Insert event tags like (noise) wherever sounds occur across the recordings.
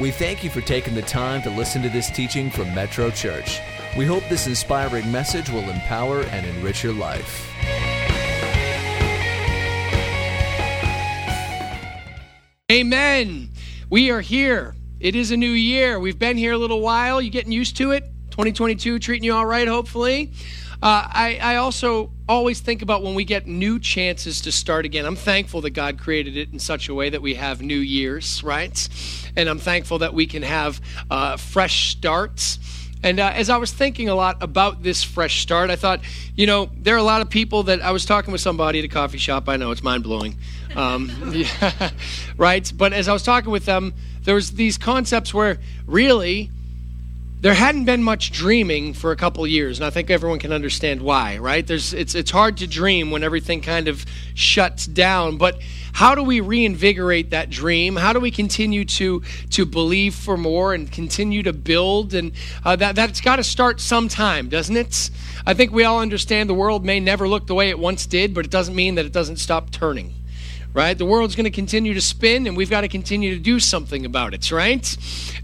We thank you for taking the time to listen to this teaching from Metro Church. We hope this inspiring message will empower and enrich your life. Amen. We are here. It is a new year. We've been here a little while. You getting used to it? 2022 treating you all right, hopefully. Uh, I, I also always think about when we get new chances to start again. I'm thankful that God created it in such a way that we have new years, right? And I'm thankful that we can have uh, fresh starts. And uh, as I was thinking a lot about this fresh start, I thought, you know, there are a lot of people that I was talking with somebody at a coffee shop. I know it's mind blowing, um, (laughs) yeah, (laughs) right? But as I was talking with them, there was these concepts where really there hadn't been much dreaming for a couple years, and I think everyone can understand why, right? There's, it's, it's hard to dream when everything kind of shuts down, but how do we reinvigorate that dream? How do we continue to, to believe for more and continue to build? And uh, that, that's got to start sometime, doesn't it? I think we all understand the world may never look the way it once did, but it doesn't mean that it doesn't stop turning right? The world's going to continue to spin, and we've got to continue to do something about it, right?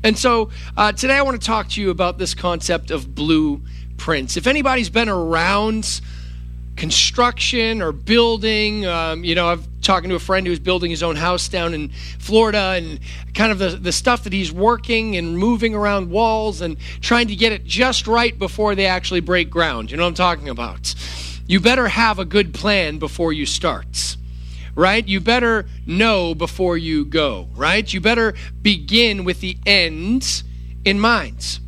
And so uh, today I want to talk to you about this concept of blueprints. If anybody's been around construction or building, um, you know, I've talking to a friend who's building his own house down in Florida and kind of the, the stuff that he's working and moving around walls and trying to get it just right before they actually break ground. You know what I'm talking about? You better have a good plan before you start right? You better know before you go, right? You better begin with the ends in mind.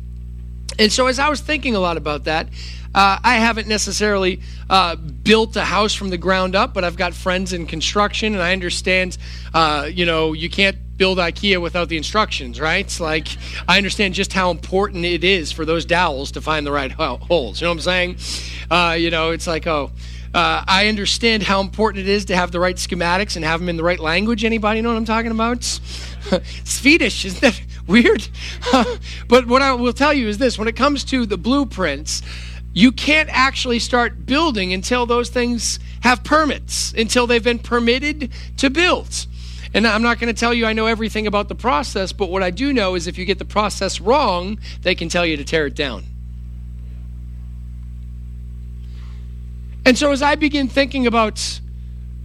And so, as I was thinking a lot about that, uh, I haven't necessarily uh, built a house from the ground up, but I've got friends in construction, and I understand, uh, you know, you can't build IKEA without the instructions, right? It's like I understand just how important it is for those dowels to find the right holes. You know what I'm saying? Uh, you know, it's like, oh, uh, I understand how important it is to have the right schematics and have them in the right language. Anybody know what I'm talking about? (laughs) Swedish, isn't that (laughs) weird? (laughs) but what I will tell you is this when it comes to the blueprints, you can't actually start building until those things have permits, until they've been permitted to build. And I'm not going to tell you I know everything about the process, but what I do know is if you get the process wrong, they can tell you to tear it down. And so as I begin thinking about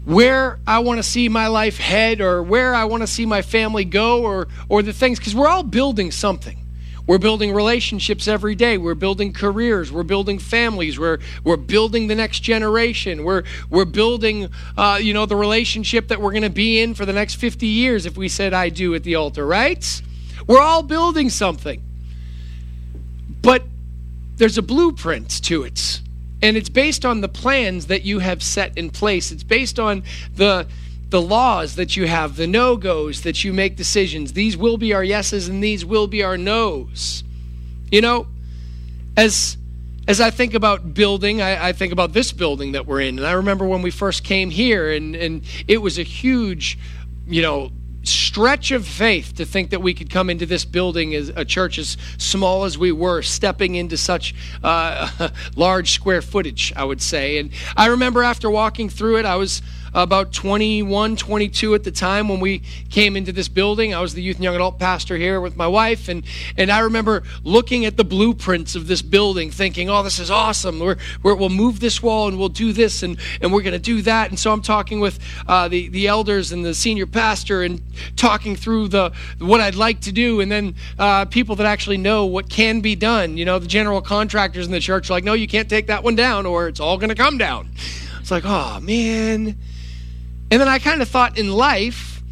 where I want to see my life head or where I want to see my family go or or the things cuz we're all building something. We're building relationships every day. We're building careers. We're building families. We're we're building the next generation. We're we're building uh, you know the relationship that we're going to be in for the next 50 years if we said I do at the altar, right? We're all building something. But there's a blueprint to it. And it's based on the plans that you have set in place. It's based on the the laws that you have, the no-goes that you make decisions. These will be our yeses and these will be our nos. You know, as as I think about building, I, I, think about this building that we're in. And I remember when we first came here, and, and it was a huge, you know, stretch of faith to think that we could come into this building as a church as small as we were, stepping into such uh, (laughs) large square footage, I would say. And I remember after walking through it, I was about 21, 22 at the time when we came into this building. I was the youth and young adult pastor here with my wife, and, and I remember looking at the blueprints of this building, thinking, oh, this is awesome. We're, we will move this wall and we'll do this and, and we're going to do that. And so I'm talking with uh, the, the elders and the senior pastor and talking through the what I'd like to do, and then uh, people that actually know what can be done. You know, the general contractors in the church are like, no, you can't take that one down, or it's all going to come down. It's like, oh man. And then I kind of thought in life,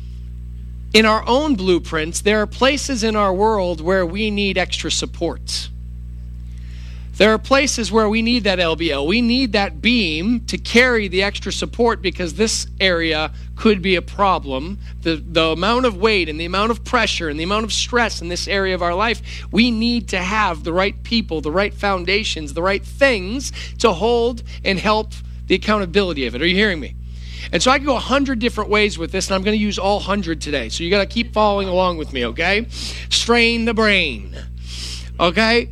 in our own blueprints, there are places in our world where we need extra support. There are places where we need that LVL. We need that beam to carry the extra support because this area could be a problem. The, the amount of weight and the amount of pressure and the amount of stress in this area of our life, we need to have the right people, the right foundations, the right things to hold and help the accountability of it. Are you hearing me? And so I can go a hundred different ways with this, and I'm going to use all hundred today. So you got to keep following along with me, okay? Strain the brain, okay?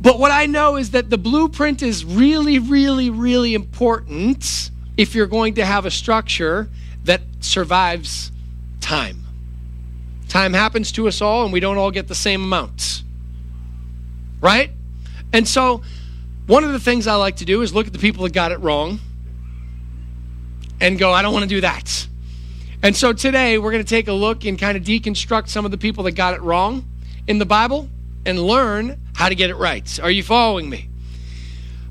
But what I know is that the blueprint is really, really, really important if you're going to have a structure that survives time. Time happens to us all, and we don't all get the same amounts. Right? And so, one of the things I like to do is look at the people that got it wrong and go, I don't want to do that. And so today we're going to take a look and kind of deconstruct some of the people that got it wrong in the Bible and learn how to get it right. Are you following me?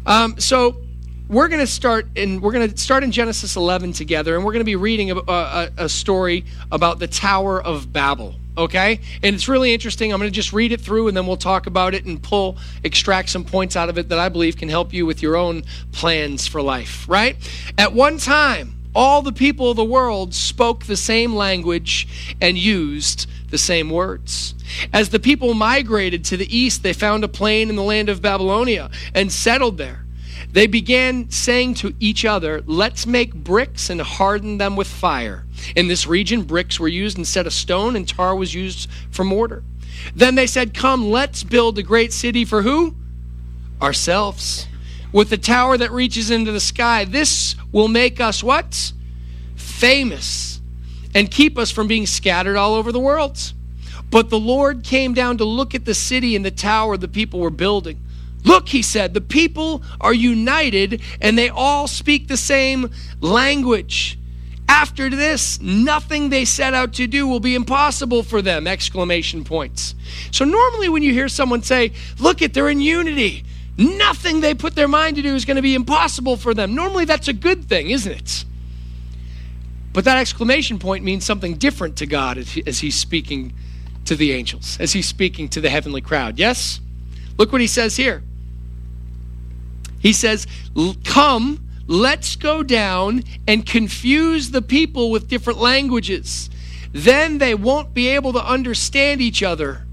Um, so we're going to start in we're going to start in Genesis 11 together, and we're going to be reading a, a, a story about the Tower of Babel okay? And it's really interesting. I'm going to just read it through and then we'll talk about it and pull, extract some points out of it that I believe can help you with your own plans for life, right? At one time, all the people of the world spoke the same language and used the same words. As the people migrated to the east, they found a plain in the land of Babylonia and settled there. They began saying to each other, Let's make bricks and harden them with fire. In this region, bricks were used instead of stone, and tar was used for mortar. Then they said, Come, let's build a great city for who? Ourselves with a tower that reaches into the sky. This will make us what? Famous and keep us from being scattered all over the world. But the Lord came down to look at the city and the tower the people were building. Look, he said, the people are united and they all speak the same language. After this, nothing they set out to do will be impossible for them! Exclamation points. So normally when you hear someone say, look at they're in unity, Nothing they put their mind to do is going to be impossible for them. Normally, that's a good thing, isn't it? But that exclamation point means something different to God as He's speaking to the angels, as He's speaking to the heavenly crowd. Yes? Look what He says here. He says, Come, let's go down and confuse the people with different languages. Then they won't be able to understand each other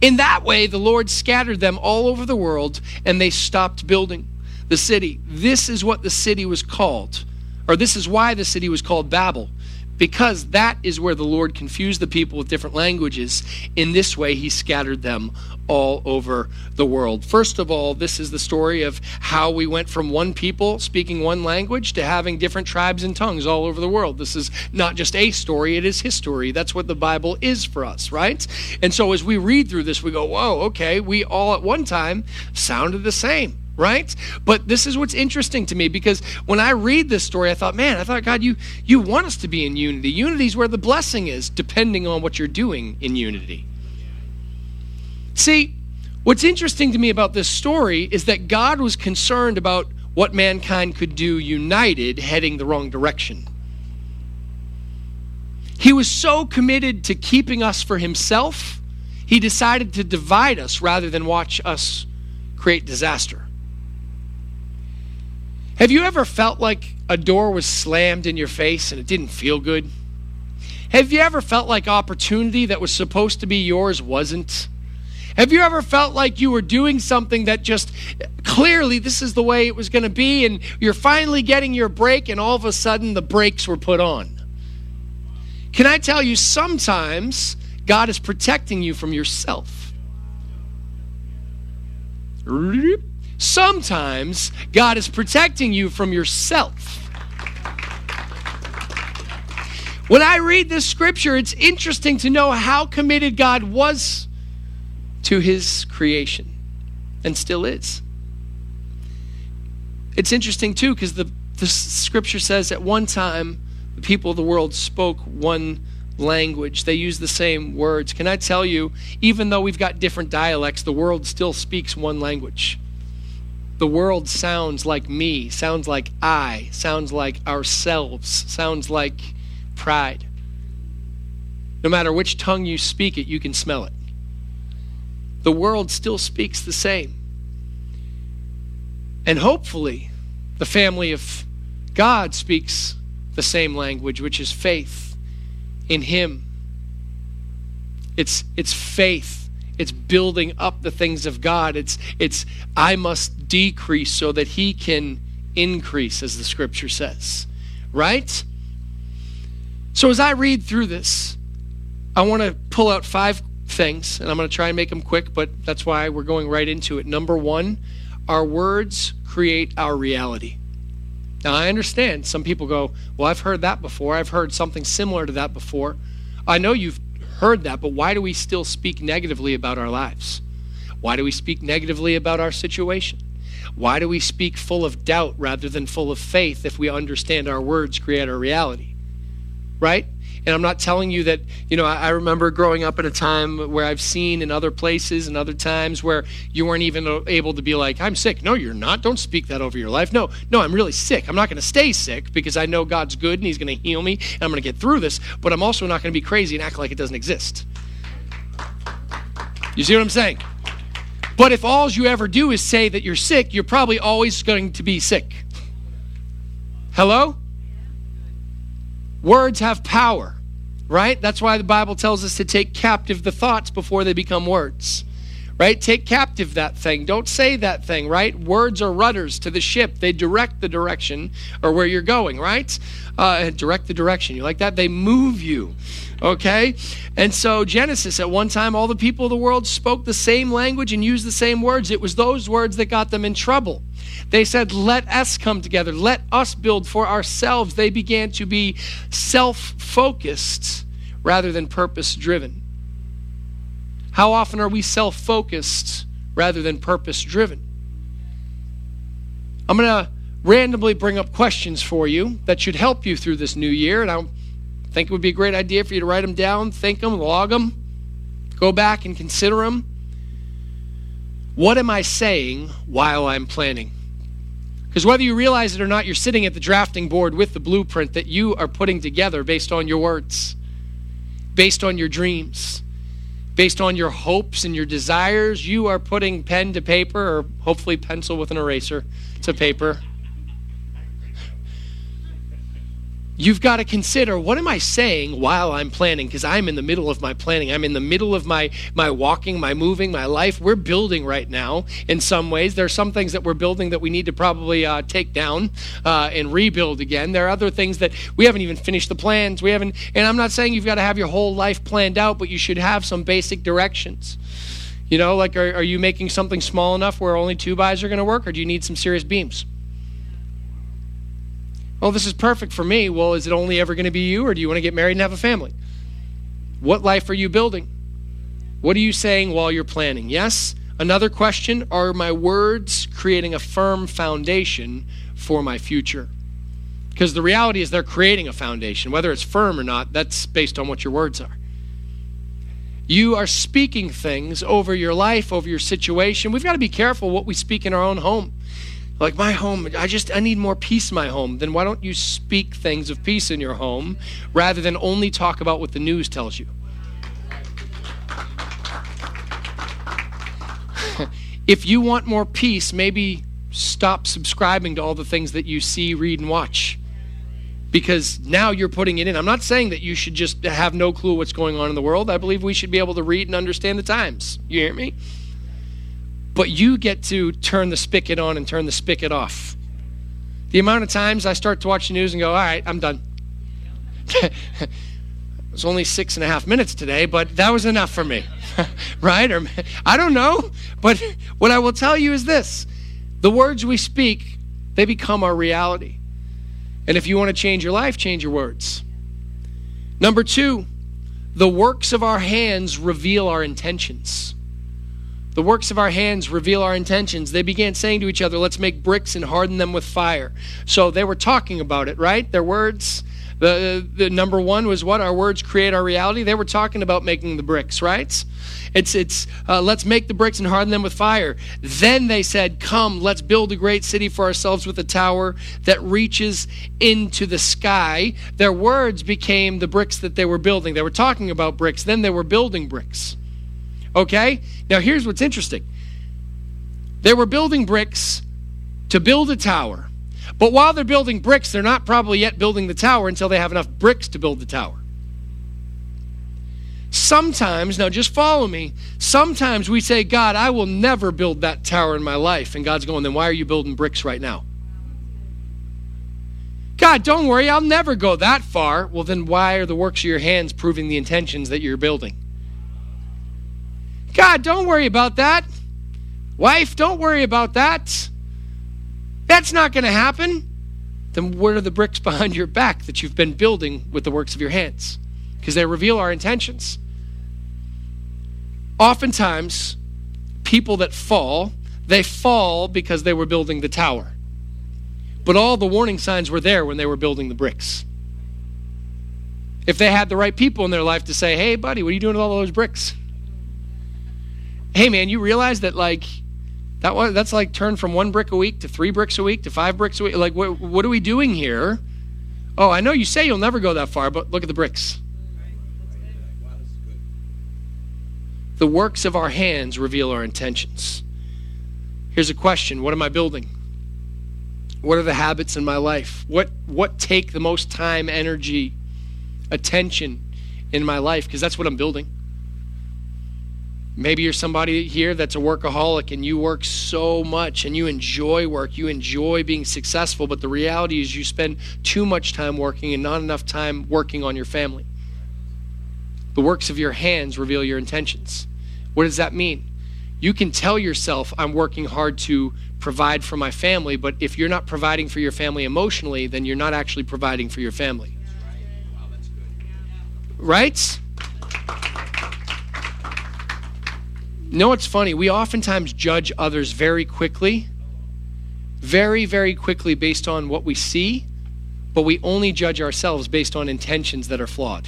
in that way, the Lord scattered them all over the world and they stopped building the city. This is what the city was called, or this is why the city was called Babel, because that is where the Lord confused the people with different languages. In this way, he scattered them all over the world. First of all, this is the story of how we went from one people speaking one language to having different tribes and tongues all over the world. This is not just a story, it is history. That's what the Bible is for us, right? And so as we read through this, we go, whoa, okay, we all at one time sounded the same right but this is what's interesting to me because when i read this story i thought man i thought god you you want us to be in unity unity is where the blessing is depending on what you're doing in unity See, what's interesting to me about this story is that God was concerned about what mankind could do united heading the wrong direction. He was so committed to keeping us for himself, he decided to divide us rather than watch us create disaster. Have you ever felt like a door was slammed in your face and it didn't feel good? Have you ever felt like opportunity that was supposed to be yours wasn't? Have you ever felt like you were doing something that just clearly this is the way it was going to be, and you're finally getting your break, and all of a sudden the brakes were put on? Can I tell you, sometimes God is protecting you from yourself. Sometimes God is protecting you from yourself. When I read this scripture, it's interesting to know how committed God was to his creation and still is. It's interesting, too, because the, the scripture says at one time the people of the world spoke one language. They used the same words. Can I tell you, even though we've got different dialects, the world still speaks one language. The world sounds like me, sounds like I, sounds like ourselves, sounds like pride. No matter which tongue you speak it, you can smell it the world still speaks the same. And hopefully, the family of God speaks the same language, which is faith in Him. It's, it's faith. It's building up the things of God. It's, it's, I must decrease so that He can increase, as the scripture says. Right? So, as I read through this, I want to pull out five things, and I'm going to try and make them quick, but that's why we're going right into it. Number one, our words create our reality. Now, I understand some people go, Well, I've heard that before. I've heard something similar to that before. I know you've heard that, but why do we still speak negatively about our lives? Why do we speak negatively about our situation? Why do we speak full of doubt rather than full of faith if we understand our words create our reality? Right? And I'm not telling you that, you know, I, I, remember growing up at a time where I've seen in other places and other times where you weren't even able to be like, I'm sick. No, you're not. Don't speak that over your life. No, no, I'm really sick. I'm not going to stay sick because I know God's good and He's going to heal me and I'm going to get through this, but I'm also not going to be crazy and act like it doesn't exist. You see what I'm saying? But if all you ever do is say that you're sick, you're probably always going to be sick. Hello? Words have power, right? That's why the Bible tells us to take captive the thoughts before they become words, right? Take captive that thing. Don't say that thing, right? Words are rudders to the ship, they direct the direction or where you're going, right? Uh, direct the direction. You like that? They move you. Okay? And so, Genesis, at one time, all the people of the world spoke the same language and used the same words. It was those words that got them in trouble. They said, Let us come together. Let us build for ourselves. They began to be self focused rather than purpose driven. How often are we self focused rather than purpose driven? I'm going to randomly bring up questions for you that should help you through this new year. And I think it would be a great idea for you to write them down, think them, log them, go back and consider them. What am I saying while I'm planning? Because whether you realize it or not, you're sitting at the drafting board with the blueprint that you are putting together based on your words, based on your dreams, based on your hopes and your desires. You are putting pen to paper, or hopefully pencil with an eraser to paper. You've got to consider what am I saying while I'm planning? Because I'm in the middle of my planning. I'm in the middle of my, my walking, my moving, my life. We're building right now in some ways. There are some things that we're building that we need to probably uh, take down uh, and rebuild again. There are other things that we haven't even finished the plans. We haven't, and I'm not saying you've got to have your whole life planned out, but you should have some basic directions. You know, like are, are you making something small enough where only two-bys are going to work, or do you need some serious beams? Oh, this is perfect for me. Well, is it only ever going to be you, or do you want to get married and have a family? What life are you building? What are you saying while you're planning? Yes? Another question Are my words creating a firm foundation for my future? Because the reality is they're creating a foundation. Whether it's firm or not, that's based on what your words are. You are speaking things over your life, over your situation. We've got to be careful what we speak in our own home like my home i just i need more peace in my home. Then why don't you speak things of peace in your home rather than only talk about what the news tells you? (laughs) If you want more peace maybe stop subscribing to all the things that you see read and watch. Because now you're putting it in. I'm not saying that you should just have no clue what's going on in the world. I believe we should be able to read and understand the times. You hear me but you get to turn the spigot on and turn the spigot off. The amount of times I start to watch the news and go, all right, I'm done. (laughs) it was only six and a half minutes today, but that was enough for me. (laughs) right? Or (laughs) I don't know. But what I will tell you is this the words we speak, they become our reality. And if you want to change your life, change your words. Number two, the works of our hands reveal our intentions. The works of our hands reveal our intentions. They began saying to each other, Let's make bricks and harden them with fire. So they were talking about it, right? Their words. The, the number one was what? Our words create our reality. They were talking about making the bricks, right? It's, it's uh, let's make the bricks and harden them with fire. Then they said, Come, let's build a great city for ourselves with a tower that reaches into the sky. Their words became the bricks that they were building. They were talking about bricks, then they were building bricks. Okay? Now, here's what's interesting they were building bricks to build a tower. But while they're building bricks, they're not probably yet building the tower until they have enough bricks to build the tower. Sometimes, now just follow me, sometimes we say, God, I will never build that tower in my life. And God's going, then why are you building bricks right now? God, don't worry, I'll never go that far. Well, then why are the works of your hands proving the intentions that you're building? God, don't worry about that. Wife, don't worry about that. That's not going to happen. Then where are the bricks (laughs) behind your back that you've been building with the works of your hands? Because they reveal our intentions. oftentimes, people that fall, they fall because they were building the tower. But all the warning signs were there when they were building the bricks. If they had the right people in their life to say, hey, buddy, what are you doing with all those bricks? Hey, man, you realize that, like, that was, that's like turned from one brick a week to three bricks a week to five bricks a week. Like, what, what are we doing here? Oh, I know you say you'll never go that far, but look at the bricks. The works of our hands reveal our intentions. Here's a question What am I building? What are the habits in my life? What, what take the most time, energy, attention in my life? Because that's what I'm building. Maybe you're somebody here that's a workaholic and you work so much and you enjoy work, you enjoy being successful, but the reality is you spend too much time working and not enough time working on your family. The works of your hands reveal your intentions. What does that mean? You can tell yourself, I'm working hard to provide for my family, but if you're not providing for your family emotionally, then you're not actually providing for your family. Right? You know what's funny? We oftentimes judge others very quickly, very, very quickly based on what we see, but we only judge ourselves based on intentions that are flawed.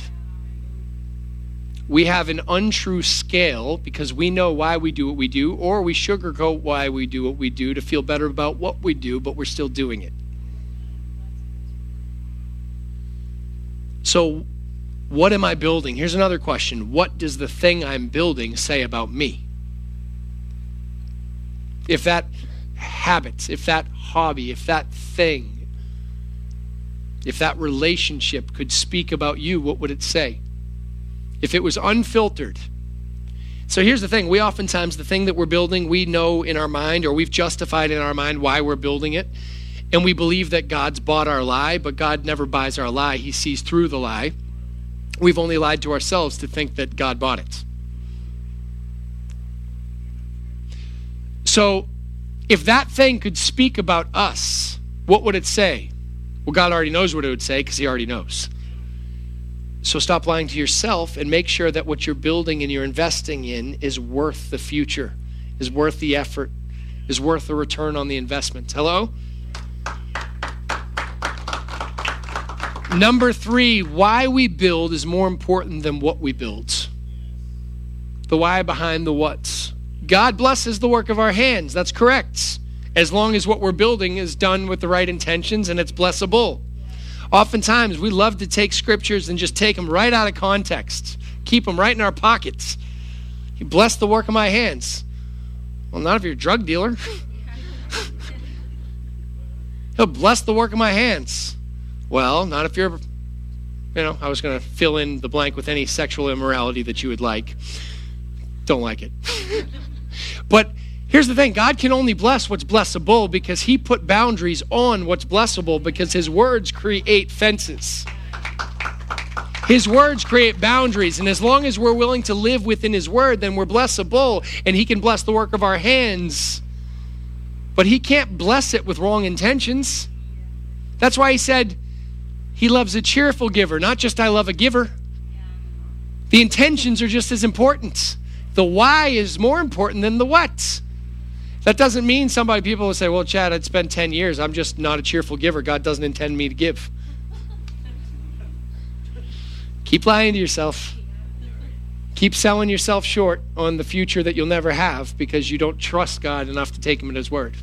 We have an untrue scale because we know why we do what we do, or we sugarcoat why we do what we do to feel better about what we do, but we're still doing it. So, what am I building? Here's another question What does the thing I'm building say about me? If that habit, if that hobby, if that thing, if that relationship could speak about you, what would it say? If it was unfiltered. So here's the thing we oftentimes, the thing that we're building, we know in our mind, or we've justified in our mind why we're building it. And we believe that God's bought our lie, but God never buys our lie. He sees through the lie. We've only lied to ourselves to think that God bought it. So, if that thing could speak about us, what would it say? Well, God already knows what it would say because He already knows. So stop lying to yourself and make sure that what you're building and you're investing in is worth the future, is worth the effort, is worth the return on the investment. Hello? Number three, why we build is more important than what we build. The why behind the what's. God blesses the work of our hands. That's correct. As long as what we're building is done with the right intentions and it's blessable. Oftentimes, we love to take scriptures and just take them right out of context, keep them right in our pockets. He bless the work of my hands. Well, not if you're a drug dealer. (laughs) He'll bless the work of my hands. Well, not if you're, you know, I was going to fill in the blank with any sexual immorality that you would like. Don't like it. (laughs) But here's the thing God can only bless what's blessable because He put boundaries on what's blessable because His words create fences. His words create boundaries, and as long as we're willing to live within His word, then we're blessable, and He can bless the work of our hands. But He can't bless it with wrong intentions. That's why He said He loves a cheerful giver, not just I love a giver. The intentions are just as important. The why is more important than the what. That doesn't mean somebody, people will say, well, Chad, I'd spend 10 years. I'm just not a cheerful giver. God doesn't intend me to give. Keep lying to yourself. Keep selling yourself short on the future that you'll never have because you don't trust God enough to take Him at His word.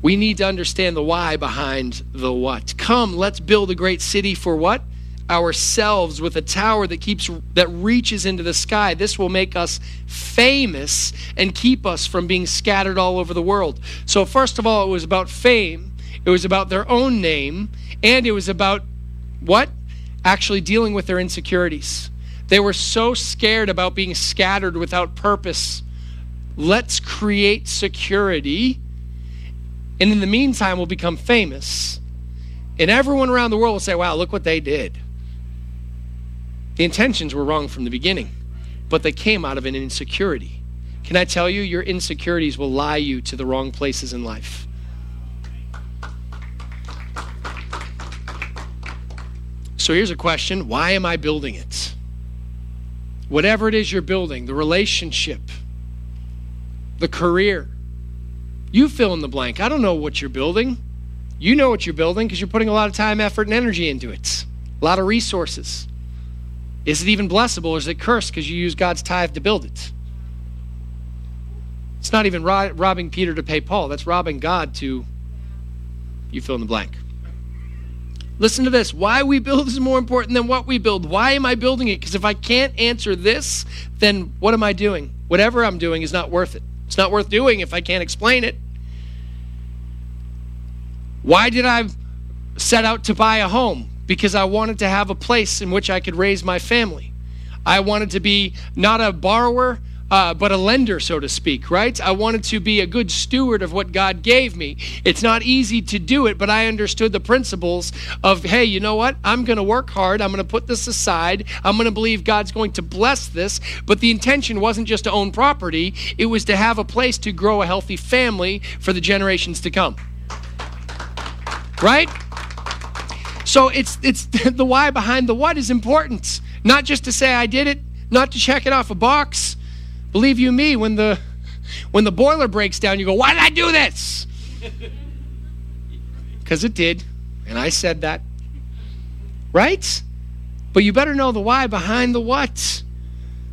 We need to understand the why behind the what. Come, let's build a great city for what? Ourselves with a tower that keeps that reaches into the sky. This will make us famous and keep us from being scattered all over the world. So first of all it was about fame. It was about their own name. And it was about what? Actually dealing with their insecurities. They were so scared about being scattered without purpose. Let's create security. And in the meantime we'll become famous. And everyone around the world will say wow look what they did the intentions were wrong from the beginning, but they came out of an insecurity. Can I tell you, your insecurities will lie you to the wrong places in life. So here's a question Why am I building it? whatever it is you're building, the relationship, the career. You fill in the blank. I don't know what you're building. You know what you're building because you're putting a lot of time, effort, and energy into it, a lot of resources. Is it even blessable or is it cursed because you use God's tithe to build it? It's not even robbing Peter to pay Paul. That's robbing God to, you fill in the blank. Listen to this. Why we build is more important than what we build. Why am I building it? Because if I can't answer this, then what am I doing? Whatever I'm doing is not worth it. It's not worth doing if I can't explain it. Why did I set out to buy a home? Because I wanted to have a place in which I could raise my family. I wanted to be not a borrower, uh, but a lender, so to speak, right? I wanted to be a good steward of what God gave me. It's not easy to do it, but I understood the principles of, hey, you know what? I'm going to work hard. I'm going to put this aside. I'm going to believe God's going to bless this. But the intention wasn't just to own property, it was to have a place to grow a healthy family for the generations to come. Right? So it's it's (laughs) the why behind the what is important. Not just to say I did it, not to check it off a box, Believe you me, when the (laughs) when the boiler breaks down, you go, "Why did I do this?" (laughs) Because it did, and I said that. Right? But you better know the why behind the what.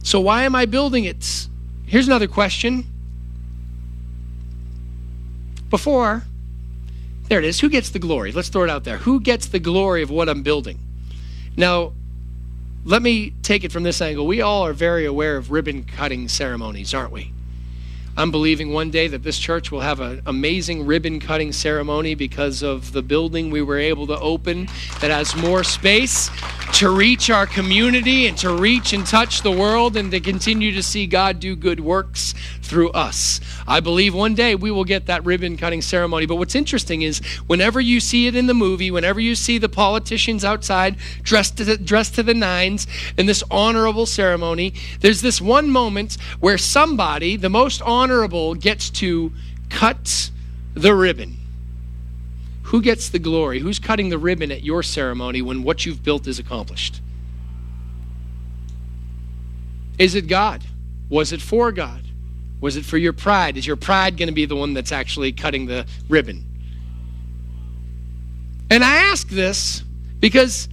So why am I building it? Here's another question. Before, there it is. Who gets the glory? Let's throw it out there. Who gets the glory of what I'm building? Now, let me take it from this angle. We all are very aware of ribbon cutting ceremonies, aren't we? I'm believing one day that this church will have an amazing ribbon cutting ceremony because of the building we were able to open that has more space to reach our community and to reach and touch the world and to continue to see God do good works through us. I believe one day we will get that ribbon cutting ceremony. But what's interesting is whenever you see it in the movie, whenever you see the politicians outside dressed to the, dressed to the nines in this honorable ceremony, there's this one moment where somebody, the most honorable, gets to cut the ribbon. Who gets the glory? Who's cutting the ribbon at your ceremony when what you've built is accomplished? Is it God? Was it for God? Was it for your pride? Is your pride going to be the one that's actually cutting the ribbon? And I ask this because,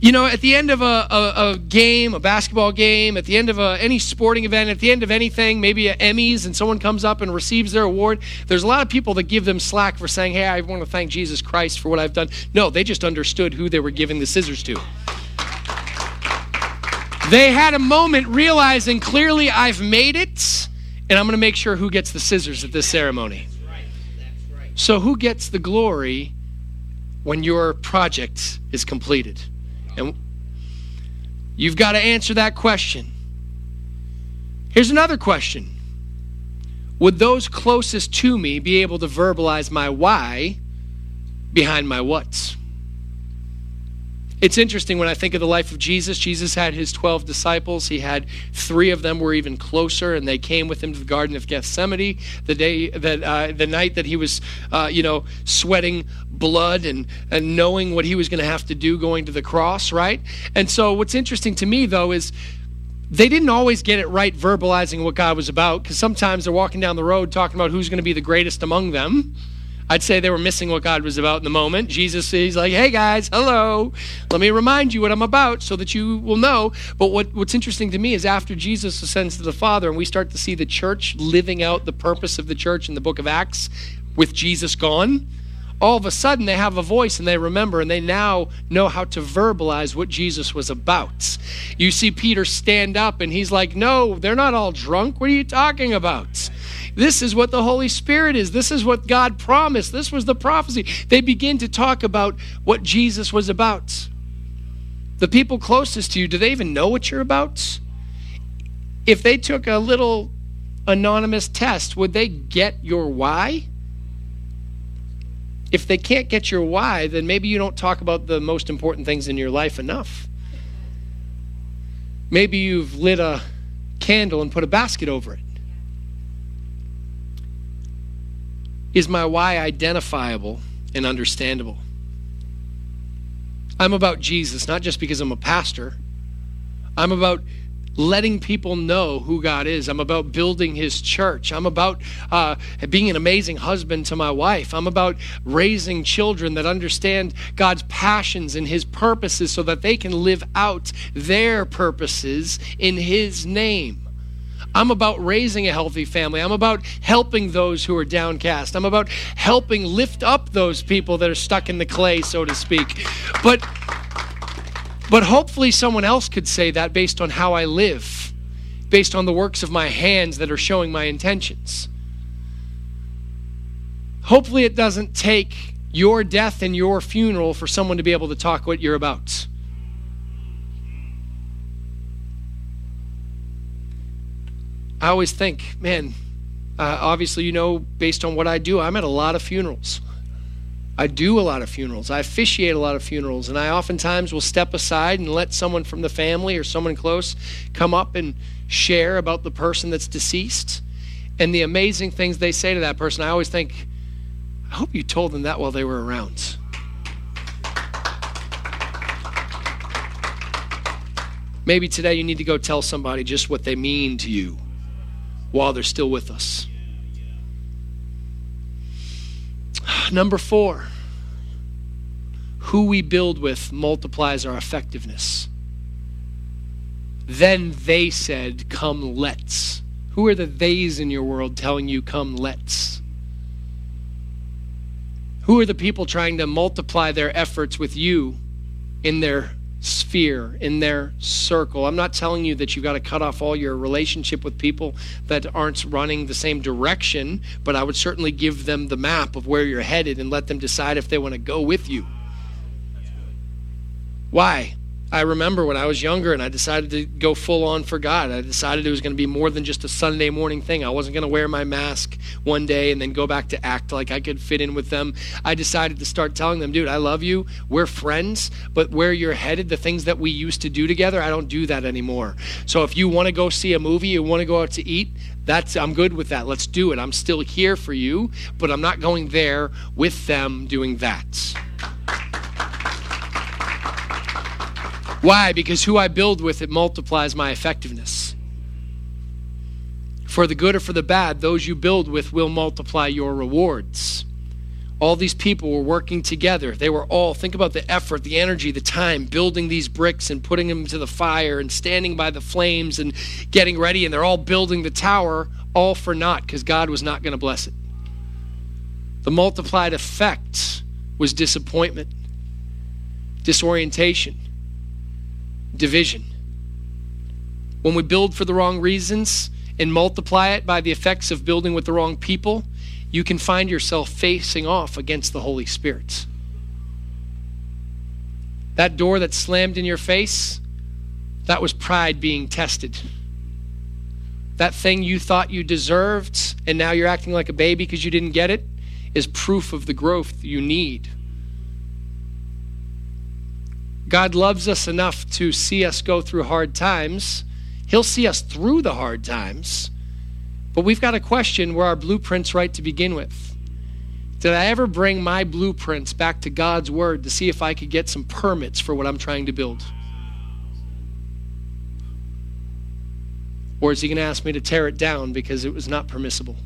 you know, at the end of a, a, a game, a basketball game, at the end of a, any sporting event, at the end of anything, maybe a Emmys, and someone comes up and receives their award, there's a lot of people that give them slack for saying, hey, I want to thank Jesus Christ for what I've done. No, they just understood who they were giving the scissors to. They had a moment realizing clearly I've made it and I'm going to make sure who gets the scissors at this ceremony. So, who gets the glory when your project is completed? And you've got to answer that question. Here's another question Would those closest to me be able to verbalize my why behind my what's? It's interesting when I think of the life of Jesus. Jesus had his 12 disciples. He had three of them were even closer, and they came with him to the Garden of Gethsemane the day that uh, the night that he was, uh, you know, sweating blood and, and knowing what he was going to have to do going to the cross, right? And so, what's interesting to me though is they didn't always get it right verbalizing what God was about because sometimes they're walking down the road talking about who's going to be the greatest among them I'd say they were missing what God was about in the moment. Jesus is like, hey guys, hello. Let me remind you what I'm about so that you will know. But what, what's interesting to me is after Jesus ascends to the Father and we start to see the church living out the purpose of the church in the book of Acts with Jesus gone, all of a sudden they have a voice and they remember and they now know how to verbalize what Jesus was about. You see Peter stand up and he's like, No, they're not all drunk. What are you talking about? This is what the Holy Spirit is. This is what God promised. This was the prophecy. They begin to talk about what Jesus was about. The people closest to you, do they even know what you're about? If they took a little anonymous test, would they get your why? If they can't get your why, then maybe you don't talk about the most important things in your life enough. Maybe you've lit a candle and put a basket over it. Is my why identifiable and understandable? I'm about Jesus, not just because I'm a pastor. I'm about letting people know who God is. I'm about building His church. I'm about uh, being an amazing husband to my wife. I'm about raising children that understand God's passions and His purposes so that they can live out their purposes in His name. I'm about raising a healthy family. I'm about helping those who are downcast. I'm about helping lift up those people that are stuck in the clay, so to speak. But but hopefully someone else could say that based on how I live, based on the works of my hands that are showing my intentions. Hopefully it doesn't take your death and your funeral for someone to be able to talk what you're about. I always think, man, uh, obviously, you know, based on what I do, I'm at a lot of funerals. I do a lot of funerals. I officiate a lot of funerals, and I oftentimes will step aside and let someone from the family or someone close come up and share about the person that's deceased and the amazing things they say to that person. I always think, I hope you told them that while they were around. Maybe today you need to go tell somebody just what they mean to you while they're still with us. Number four, who we build with multiplies our effectiveness. Then they said, Come, let's. Who are the theys in your world telling you, Come, let's? Who are the people trying to multiply their efforts with you in their sphere, in their circle. I'm not telling you that you've got to cut off all your relationship with people that aren't running the same direction, but I would certainly give them the map of where you're headed and let them decide if they want to go with you. Why? I remember when I was younger and I decided to go full on for God. I decided it was going to be more than just a Sunday morning thing. I wasn't going to wear my mask one day and then go back to act like I could fit in with them. I decided to start telling them, dude, I love you. We're friends, but where you're headed, the things that we used to do together, I don't do that anymore. So if you want to go see a movie, you want to go out to eat, that's I'm good with that. Let's do it. I'm still here for you, but I'm not going there with them doing that. Why? Because who I build with, it multiplies my effectiveness. For the good or for the bad, those you build with will multiply your rewards. All these people were working together. They were all, think about the effort, the energy, the time, building these bricks and putting them to the fire and standing by the flames and getting ready. And they're all building the tower, all for naught, because God was not going to bless it. The multiplied effect was disappointment, disorientation, division. When we build for the wrong reasons and multiply it by the effects of building with the wrong people, you can find yourself facing off against the Holy Spirit. That door that slammed in your face, that was pride being tested. That thing you thought you deserved and now you're acting like a baby because you didn't get it is proof of the growth you need God loves us enough to see us go through hard times. He'll see us through the hard times. But we've got to question where our blueprint's right to begin with. Did I ever bring my blueprints back to God's Word to see if I could get some permits for what I'm trying to build? Or is He going to ask me to tear it down because it was not permissible?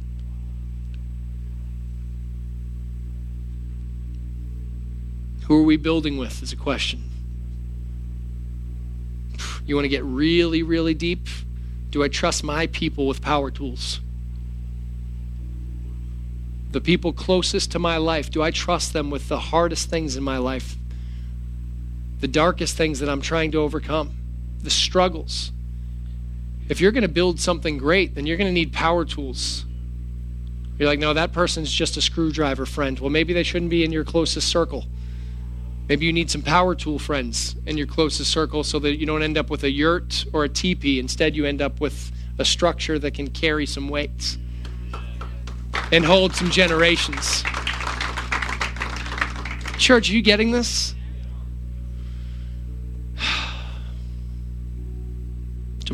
Who are we building with is a question. You want to get really, really deep? Do I trust my people with power tools? The people closest to my life, do I trust them with the hardest things in my life? The darkest things that I'm trying to overcome? The struggles? If you're going to build something great, then you're going to need power tools. You're like, no, that person's just a screwdriver friend. Well, maybe they shouldn't be in your closest circle. Maybe you need some power tool friends in your closest circle so that you don't end up with a yurt or a teepee. Instead, you end up with a structure that can carry some weights and hold some generations. Church, are you getting this?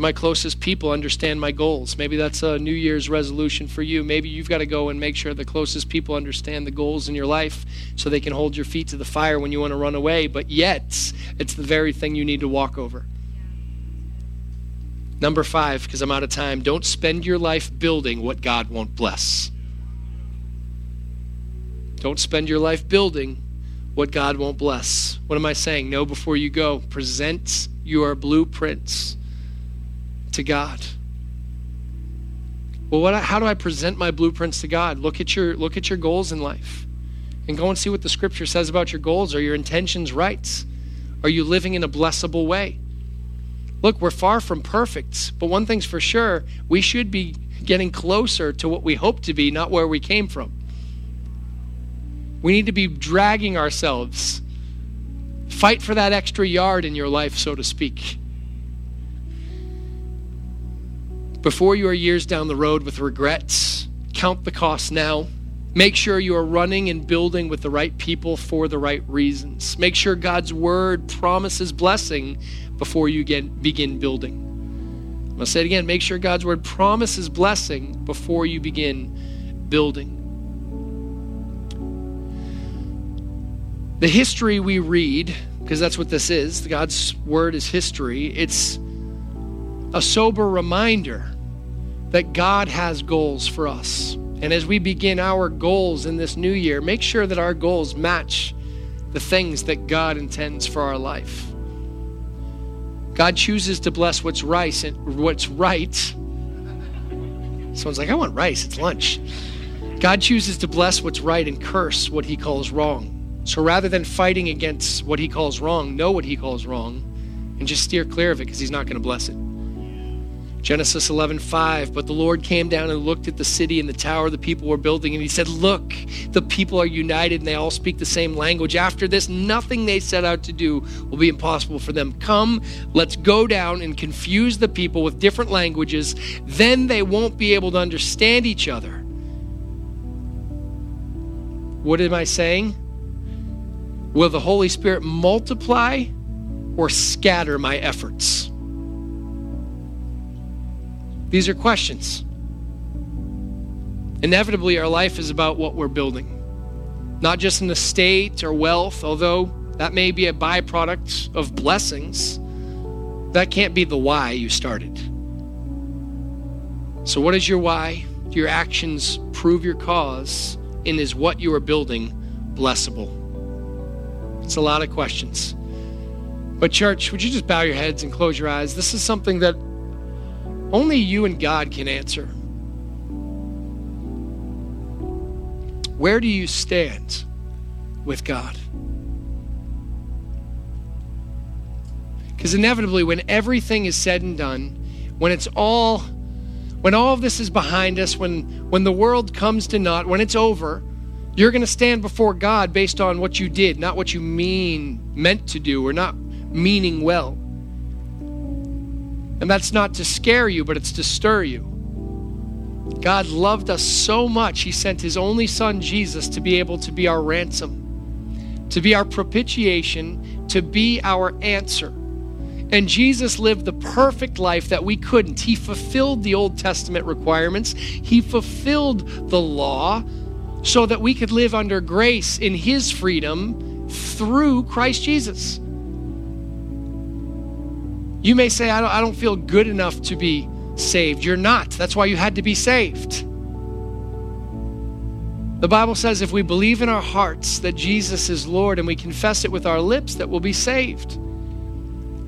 My closest people understand my goals. Maybe that's a New Year's resolution for you. Maybe you've got to go and make sure the closest people understand the goals in your life so they can hold your feet to the fire when you want to run away. But yet, it's the very thing you need to walk over. Number five, because I'm out of time, don't spend your life building what God won't bless. Don't spend your life building what God won't bless. What am I saying? Know before you go. Present your blueprints to God. Well, what, how do I present my blueprints to God? Look at your look at your goals in life, and go and see what the Scripture says about your goals. Are your intentions right? Are you living in a blessable way? Look, we're far from perfect, but one thing's for sure: we should be getting closer to what we hope to be, not where we came from. We need to be dragging ourselves. Fight for that extra yard in your life, so to speak. Before you are years down the road with regrets, count the cost now. Make sure you are running and building with the right people for the right reasons. Make sure God's word promises blessing before you get, begin building. I'm going to say it again. Make sure God's word promises blessing before you begin building. The history we read, because that's what this is, God's word is history, it's a sober reminder that God has goals for us. And as we begin our goals in this new year, make sure that our goals match the things that God intends for our life. God chooses to bless what's rice and what's right. Someone's like, I want rice, it's lunch. God chooses to bless what's right and curse what he calls wrong. So rather than fighting against what he calls wrong, know what he calls wrong and just steer clear of it because he's not going to bless it. Genesis 11:5 But the Lord came down and looked at the city and the tower the people were building and he said look the people are united and they all speak the same language. After this nothing they set out to do will be impossible for them. Come let's go down and confuse the people with different languages. Then they won't be able to understand each other. What am I saying? Will the Holy Spirit multiply or scatter my efforts? These are questions. Inevitably, our life is about what we're building, not just an estate or wealth, although that may be a byproduct of blessings. That can't be the why you started. So, what is your why? Do your actions prove your cause? And is what you are building blessable? It's a lot of questions. But, church, would you just bow your heads and close your eyes? This is something that only you and God can answer. Where do you stand with God? Because inevitably, when everything is said and done, when it's all, when all of this is behind us, when when the world comes to naught, when it's over, you're going to stand before God based on what you did, not what you mean meant to do or not meaning well. And that's not to scare you, but it's to stir you. God loved us so much, He sent His only Son, Jesus, to be able to be our ransom, to be our propitiation, to be our answer. And Jesus lived the perfect life that we couldn't. He fulfilled the Old Testament requirements, He fulfilled the law so that we could live under grace in His freedom through Christ Jesus. You may say, I don't, I don't feel good enough to be saved. You're not. That's why you had to be saved. The Bible says if we believe in our hearts that Jesus is Lord and we confess it with our lips, that we'll be saved.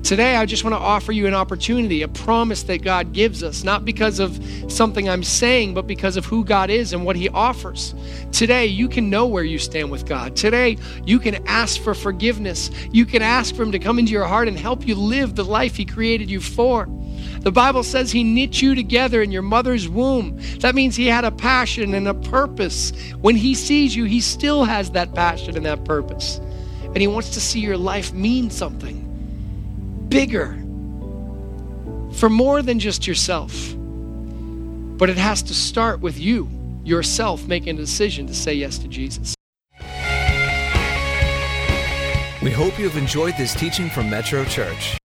Today, I just want to offer you an opportunity, a promise that God gives us, not because of something I'm saying, but because of who God is and what He offers. Today, you can know where you stand with God. Today, you can ask for forgiveness. You can ask for Him to come into your heart and help you live the life He created you for. The Bible says He knit you together in your mother's womb. That means He had a passion and a purpose. When He sees you, He still has that passion and that purpose. And He wants to see your life mean something bigger for more than just yourself. But it has to start with you, yourself, making a decision to say yes to Jesus. We hope you have enjoyed this teaching from Metro Church.